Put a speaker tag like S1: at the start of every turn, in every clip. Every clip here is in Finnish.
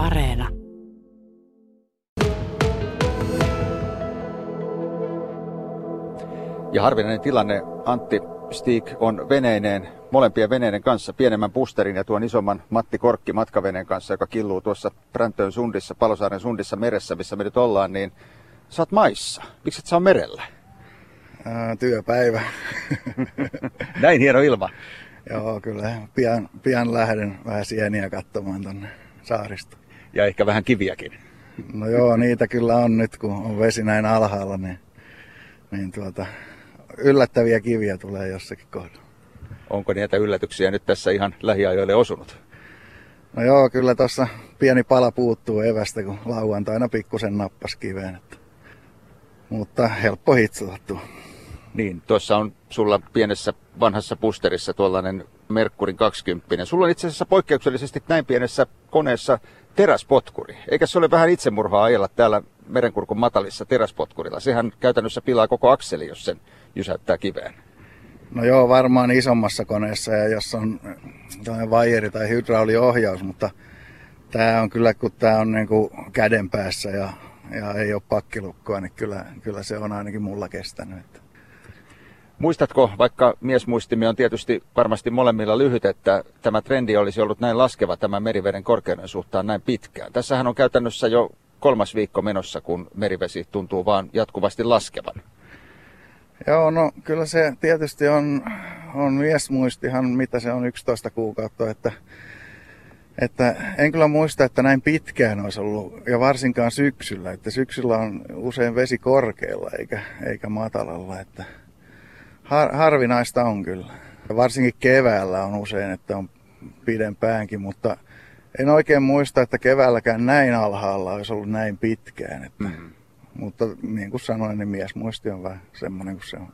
S1: Areena.
S2: Ja harvinainen tilanne, Antti Stig on veneineen, molempien veneiden kanssa, pienemmän pusterin ja tuon isomman Matti Korkki matkaveneen kanssa, joka killuu tuossa Präntöön sundissa, Palosaaren sundissa meressä, missä me nyt ollaan, niin sä oot maissa. Miksi et sä on merellä?
S3: Ää, työpäivä.
S2: Näin hieno ilma.
S3: Joo, kyllä. Pian, pian lähden vähän sieniä katsomaan tonne saarista.
S2: Ja ehkä vähän kiviäkin.
S3: No joo, niitä kyllä on nyt, kun on vesi näin alhaalla, niin, niin tuota, yllättäviä kiviä tulee jossakin kohdalla.
S2: Onko niitä yllätyksiä nyt tässä ihan lähiajoille osunut?
S3: No joo, kyllä tuossa pieni pala puuttuu evästä, kun lauantaina pikkusen nappas kiveen. Että. Mutta helppo hitsata tuo.
S2: Niin, tuossa on sulla pienessä vanhassa pusterissa tuollainen Merkkurin 20. Sulla on itse asiassa poikkeuksellisesti näin pienessä koneessa teräspotkuri. Eikä se ole vähän itsemurhaa ajella täällä merenkurkun matalissa teräspotkurilla? Sehän käytännössä pilaa koko akseli, jos sen jysäyttää kiveen.
S3: No joo, varmaan isommassa koneessa ja jos on tämmöinen vaieri tai hydrauliohjaus, mutta tämä on kyllä, kun tämä on niin kuin käden päässä ja, ja ei ole pakkilukkoa, niin kyllä, kyllä se on ainakin mulla kestänyt.
S2: Muistatko, vaikka miesmuistimme on tietysti varmasti molemmilla lyhyt, että tämä trendi olisi ollut näin laskeva tämän meriveden korkeuden suhtaan näin pitkään? Tässähän on käytännössä jo kolmas viikko menossa, kun merivesi tuntuu vaan jatkuvasti laskevan.
S3: Joo, no kyllä se tietysti on, on miesmuistihan, mitä se on 11 kuukautta, että, että en kyllä muista, että näin pitkään olisi ollut, ja varsinkaan syksyllä, että syksyllä on usein vesi korkealla eikä, eikä matalalla, että har, harvinaista on kyllä. Ja varsinkin keväällä on usein, että on pidempäänkin, mutta en oikein muista, että keväälläkään näin alhaalla olisi ollut näin pitkään. Että, mm-hmm. Mutta niin kuin sanoin, niin miesmuisti on vähän semmoinen kuin se on.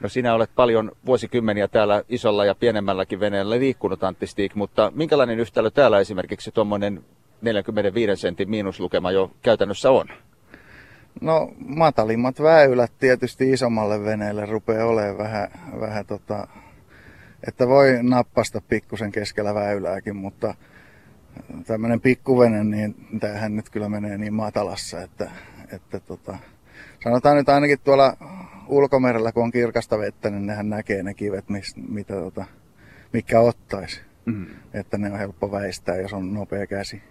S2: No sinä olet paljon vuosikymmeniä täällä isolla ja pienemmälläkin veneellä liikkunut Antti Stig, mutta minkälainen yhtälö täällä esimerkiksi tuommoinen 45 sentin miinuslukema jo käytännössä on?
S3: No matalimmat väylät tietysti isommalle veneelle rupeaa olemaan vähän, vähän tota, että voi nappasta pikkusen keskellä väylääkin, mutta tämmöinen pikkuvene, niin tämähän nyt kyllä menee niin matalassa, että, että tota, sanotaan nyt ainakin tuolla ulkomerellä, kun on kirkasta vettä, niin nehän näkee ne kivet, mis, mitä, tota, mikä ottaisi. Mm. Että ne on helppo väistää, jos on nopea käsi.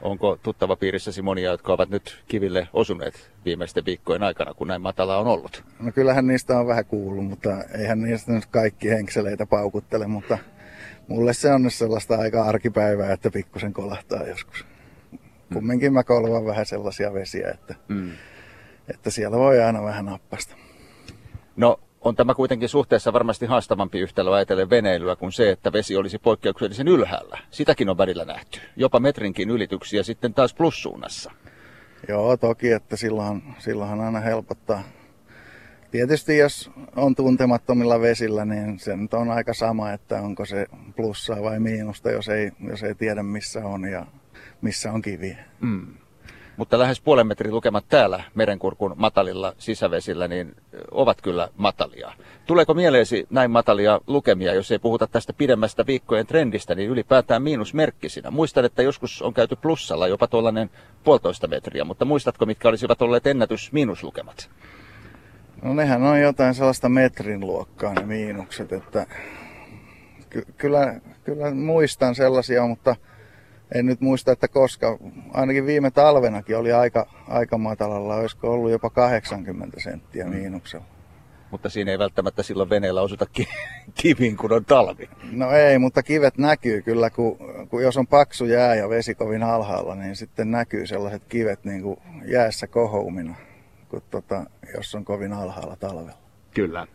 S2: Onko tuttava piirissäsi monia, jotka ovat nyt kiville osuneet viimeisten viikkojen aikana, kun näin matala on ollut?
S3: No kyllähän niistä on vähän kuullut, mutta eihän niistä nyt kaikki henkseleitä paukuttele, mutta mulle se on nyt sellaista aika arkipäivää, että pikkusen kolahtaa joskus. Kumminkin mä kolvan vähän sellaisia vesiä, että, mm. että siellä voi aina vähän nappasta.
S2: No on tämä kuitenkin suhteessa varmasti haastavampi yhtälö ajatellen veneilyä kuin se, että vesi olisi poikkeuksellisen ylhäällä. Sitäkin on välillä nähty. Jopa metrinkin ylityksiä sitten taas plussuunnassa.
S3: Joo, toki, että silloin, silloinhan aina helpottaa. Tietysti jos on tuntemattomilla vesillä, niin se nyt on aika sama, että onko se plussaa vai miinusta, jos ei, jos ei tiedä missä on ja missä on kivi. Mm.
S2: Mutta lähes puolen metrin lukemat täällä merenkurkun matalilla sisävesillä niin ovat kyllä matalia. Tuleeko mieleesi näin matalia lukemia, jos ei puhuta tästä pidemmästä viikkojen trendistä, niin ylipäätään miinusmerkkisinä? Muistan, että joskus on käyty plussalla jopa tuollainen puolitoista metriä, mutta muistatko, mitkä olisivat olleet ennätys miinuslukemat?
S3: No nehän on jotain sellaista metrin luokkaa ne miinukset, että ky- kyllä, kyllä muistan sellaisia, mutta en nyt muista, että koska, ainakin viime talvenakin oli aika, aika matalalla, olisiko ollut jopa 80 senttiä mm. miinuksella.
S2: Mutta siinä ei välttämättä silloin veneellä osuta kiviin, kun on talvi.
S3: No ei, mutta kivet näkyy kyllä, kun, kun jos on paksu jää ja vesi kovin alhaalla, niin sitten näkyy sellaiset kivet niin kuin jäässä kohoumina, kun tota, jos on kovin alhaalla talvella.
S2: Kyllä.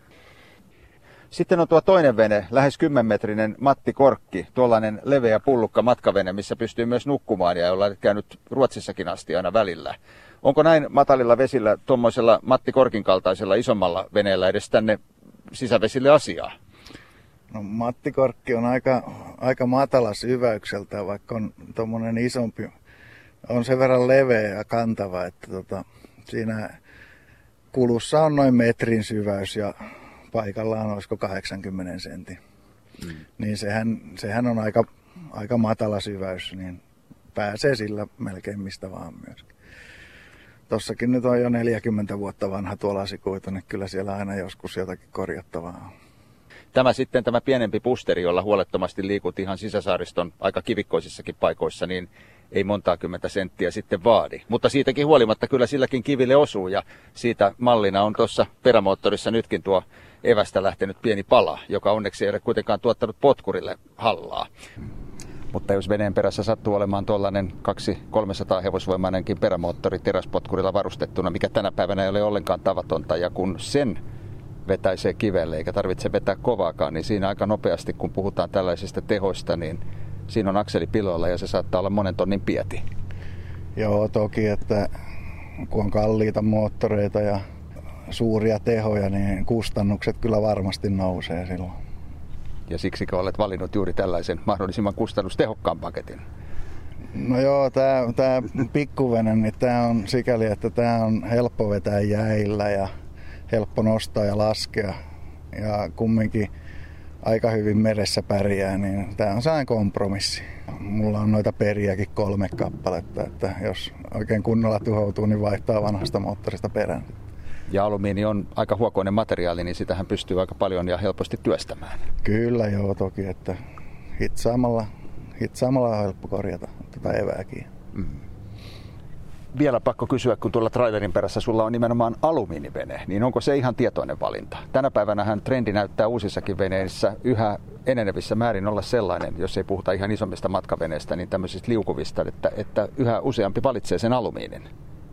S2: Sitten on tuo toinen vene, lähes 10-metrinen Matti Korkki, tuollainen leveä pullukka matkavene, missä pystyy myös nukkumaan ja jolla on käynyt Ruotsissakin asti aina välillä. Onko näin matalilla vesillä tuommoisella Matti Korkin kaltaisella isommalla veneellä edes tänne sisävesille asiaa?
S3: No, Matti Korkki on aika, aika matala syväykseltä, vaikka on tuommoinen isompi. On sen verran leveä ja kantava, että tota, siinä kulussa on noin metrin syväys ja paikallaan olisiko 80 sentin. Mm. Niin sehän, sehän on aika, aika matala syväys, niin pääsee sillä melkein mistä vaan myöskin. Tossakin nyt on jo 40 vuotta vanha tuo lasikuitu, niin kyllä siellä aina joskus jotakin korjattavaa on.
S2: Tämä sitten tämä pienempi pusteri, jolla huolettomasti liikut ihan sisäsaariston aika kivikkoisissakin paikoissa, niin ei montaa kymmentä senttiä sitten vaadi. Mutta siitäkin huolimatta kyllä silläkin kiville osuu ja siitä mallina on tuossa perämoottorissa nytkin tuo evästä lähtenyt pieni pala, joka onneksi ei ole kuitenkaan tuottanut potkurille hallaa. Mutta jos veneen perässä sattuu olemaan tuollainen 200-300 hevosvoimainenkin perämoottori teräspotkurilla varustettuna, mikä tänä päivänä ei ole ollenkaan tavatonta, ja kun sen vetäisee kivelle eikä tarvitse vetää kovaakaan, niin siinä aika nopeasti, kun puhutaan tällaisista tehoista, niin siinä on akseli piloilla ja se saattaa olla monen tonnin pieti.
S3: Joo, toki, että kun on kalliita moottoreita ja suuria tehoja, niin kustannukset kyllä varmasti nousee silloin.
S2: Ja siksi olet valinnut juuri tällaisen mahdollisimman kustannustehokkaan paketin?
S3: No joo, tämä tää pikkuvene, niin tämä on sikäli, että tämä on helppo vetää jäillä ja helppo nostaa ja laskea. Ja kumminkin aika hyvin meressä pärjää, niin tämä on sellainen kompromissi. Mulla on noita periäkin kolme kappaletta, että jos oikein kunnolla tuhoutuu, niin vaihtaa vanhasta moottorista perään.
S2: Ja alumiini on aika huokoinen materiaali, niin sitähän pystyy aika paljon ja helposti työstämään.
S3: Kyllä joo, toki, että hitsaamalla, hitsaamalla on helppo korjata tätä evääkin. Mm
S2: vielä pakko kysyä, kun tuolla trailerin perässä sulla on nimenomaan alumiinivene, niin onko se ihan tietoinen valinta? Tänä päivänä trendi näyttää uusissakin veneissä yhä enenevissä määrin olla sellainen, jos ei puhuta ihan isommista matkaveneistä, niin tämmöisistä liukuvista, että, että yhä useampi valitsee sen alumiinin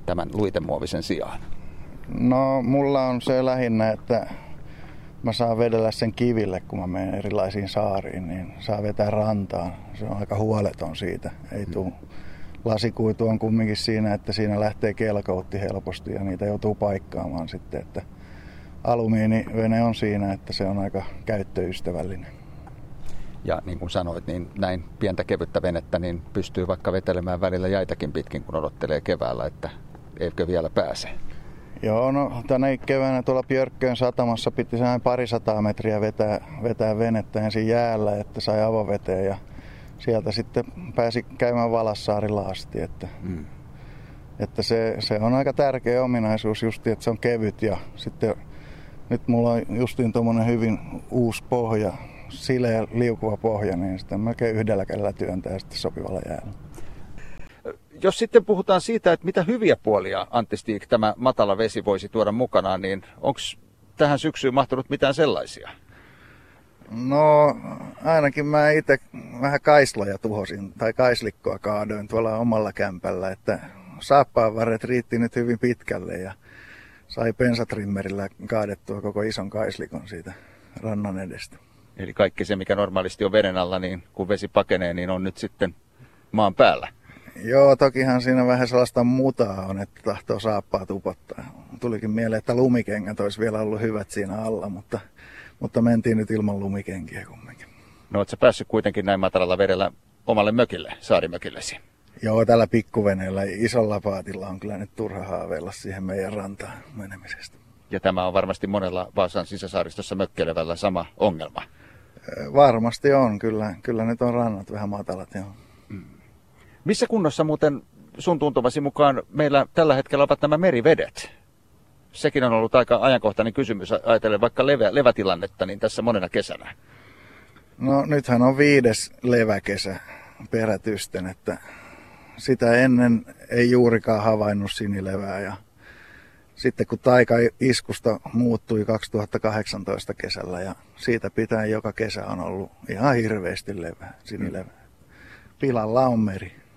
S2: tämän luitemuovisen sijaan.
S3: No mulla on se lähinnä, että mä saan vedellä sen kiville, kun mä menen erilaisiin saariin, niin saa vetää rantaan. Se on aika huoleton siitä. Ei hmm. tule lasikuitu on kumminkin siinä, että siinä lähtee kelkoutti helposti ja niitä joutuu paikkaamaan sitten, että alumiinivene on siinä, että se on aika käyttöystävällinen.
S2: Ja niin kuin sanoit, niin näin pientä kevyttä venettä niin pystyy vaikka vetelemään välillä jäitäkin pitkin, kun odottelee keväällä, että eikö vielä pääse.
S3: Joo, no tänä keväänä tuolla Björkköön satamassa piti pari sataa metriä vetää, vetää venettä ensin jäällä, että sai avoveteen ja sieltä sitten pääsi käymään Valassaarilla asti. Että, mm. että se, se, on aika tärkeä ominaisuus justi, että se on kevyt ja sitten nyt mulla on justiin tuommoinen hyvin uusi pohja, sileä liukuva pohja, niin sitten melkein yhdellä kädellä työntää sitten sopivalla jäällä.
S2: Jos sitten puhutaan siitä, että mitä hyviä puolia Antistiik tämä matala vesi voisi tuoda mukanaan, niin onko tähän syksyyn mahtunut mitään sellaisia?
S3: No ainakin mä itse vähän kaisloja tuhosin tai kaislikkoa kaadoin tuolla omalla kämpällä, että saappaanvarret riitti nyt hyvin pitkälle ja sai pensatrimmerillä kaadettua koko ison kaislikon siitä rannan edestä.
S2: Eli kaikki se, mikä normaalisti on veden alla, niin kun vesi pakenee, niin on nyt sitten maan päällä.
S3: Joo, tokihan siinä vähän sellaista mutaa on, että tahtoo saappaa tupottaa. Tulikin mieleen, että lumikengät olisi vielä ollut hyvät siinä alla, mutta mutta mentiin nyt ilman lumikenkiä kumminkin.
S2: No ootko päässyt kuitenkin näin matalalla vedellä omalle mökille, saarimökillesi?
S3: Joo, tällä pikkuveneellä isolla paatilla on kyllä nyt turha haaveilla siihen meidän rantaan menemisestä.
S2: Ja tämä on varmasti monella Vaasan sisäsaaristossa mökkeilevällä sama ongelma.
S3: Varmasti on, kyllä. Kyllä nyt on rannat vähän matalat, joo. Mm.
S2: Missä kunnossa muuten sun tuntuvasi mukaan meillä tällä hetkellä ovat nämä merivedet? sekin on ollut aika ajankohtainen kysymys ajatellen vaikka levä, levätilannetta niin tässä monena kesänä.
S3: No nythän on viides leväkesä perätysten, että sitä ennen ei juurikaan havainnut sinilevää ja sitten kun taika iskusta muuttui 2018 kesällä ja siitä pitää joka kesä on ollut ihan hirveästi levää, sinilevää. Pilalla on meri.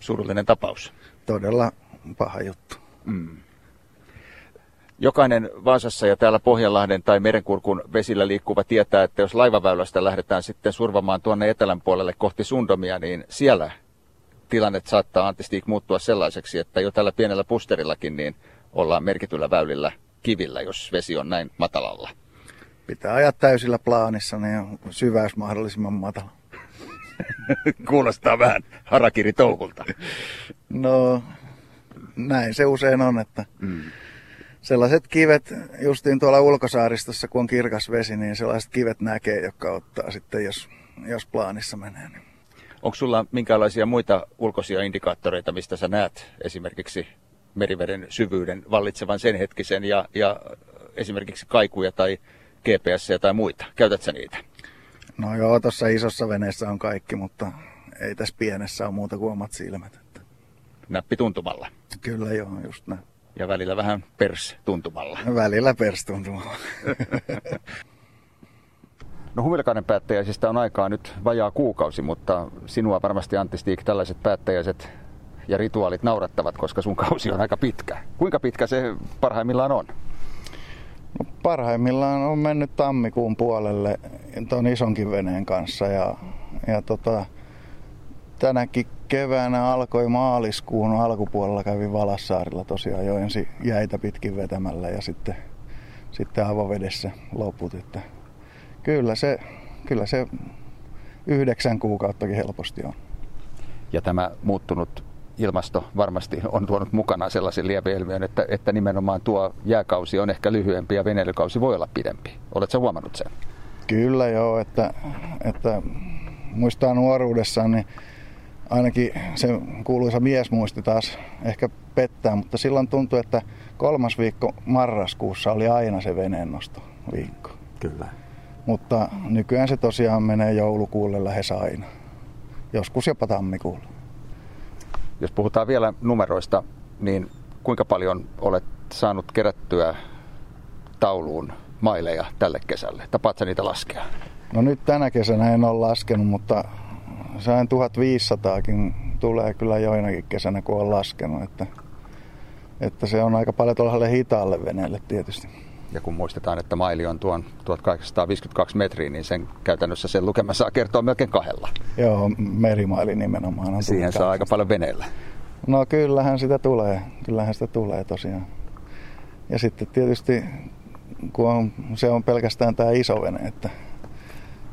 S2: Surullinen tapaus.
S3: Todella paha juttu. Mm.
S2: Jokainen Vaasassa ja täällä Pohjanlahden tai Merenkurkun vesillä liikkuva tietää, että jos laivaväylästä lähdetään sitten survamaan tuonne etelän puolelle kohti Sundomia, niin siellä tilanne saattaa antistiik muuttua sellaiseksi, että jo tällä pienellä pusterillakin niin ollaan merkityllä väylillä kivillä, jos vesi on näin matalalla.
S3: Pitää ajaa täysillä plaanissa, niin syväys mahdollisimman matala.
S2: Kuulostaa vähän harakiri touhulta.
S3: No, näin se usein on, että mm sellaiset kivet, justiin tuolla ulkosaaristossa, kun on kirkas vesi, niin sellaiset kivet näkee, jotka ottaa sitten, jos, jos plaanissa menee. Niin.
S2: Onko sulla minkälaisia muita ulkoisia indikaattoreita, mistä sä näet esimerkiksi meriveden syvyyden vallitsevan sen hetkisen ja, ja esimerkiksi kaikuja tai GPS tai muita? Käytät sä niitä?
S3: No joo, tuossa isossa veneessä on kaikki, mutta ei tässä pienessä ole muuta kuin omat silmät. Että...
S2: Näppi tuntumalla.
S3: Kyllä joo, just näin.
S2: Ja välillä vähän pers tuntumalla.
S3: Välillä pers tuntumalla.
S2: No Humilkainen päättäjäisistä on aikaa nyt vajaa kuukausi, mutta sinua varmasti Antti Stiik tällaiset päättäjäiset ja rituaalit naurattavat, koska sun kausi on aika pitkä. Kuinka pitkä se parhaimmillaan on?
S3: No, parhaimmillaan on mennyt tammikuun puolelle tuon isonkin veneen kanssa ja, ja tota, tänäkin keväänä alkoi maaliskuun alkupuolella kävi Valassaarilla tosiaan jo ensin jäitä pitkin vetämällä ja sitten, sitten avovedessä loput. Että kyllä se, kyllä se yhdeksän kuukauttakin helposti on.
S2: Ja tämä muuttunut ilmasto varmasti on tuonut mukana sellaisen lieveilmiön, että, että nimenomaan tuo jääkausi on ehkä lyhyempi ja veneilykausi voi olla pidempi. Oletko huomannut sen?
S3: Kyllä joo, että, että muistaa nuoruudessaan, niin ainakin se kuuluisa miesmuisti taas ehkä pettää, mutta silloin tuntui, että kolmas viikko marraskuussa oli aina se veneennosto viikko.
S2: Kyllä.
S3: Mutta nykyään se tosiaan menee joulukuulle lähes aina. Joskus jopa tammikuulle.
S2: Jos puhutaan vielä numeroista, niin kuinka paljon olet saanut kerättyä tauluun maileja tälle kesälle? Tapaatko niitä laskea?
S3: No nyt tänä kesänä en ole laskenut, mutta sain 1500kin tulee kyllä joinakin kesänä, kun on laskenut. Että, että se on aika paljon tuollaiselle hitaalle veneelle tietysti.
S2: Ja kun muistetaan, että maili on tuon 1852 metriä, niin sen käytännössä sen lukema saa kertoa melkein kahdella.
S3: Joo, merimaili nimenomaan. On
S2: Siihen saa aika paljon veneellä.
S3: No kyllähän sitä tulee, kyllähän sitä tulee tosiaan. Ja sitten tietysti, kun on, se on pelkästään tämä iso vene, että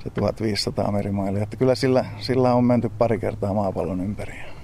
S3: se 1500 merimailia. Että kyllä sillä, sillä on menty pari kertaa maapallon ympäri.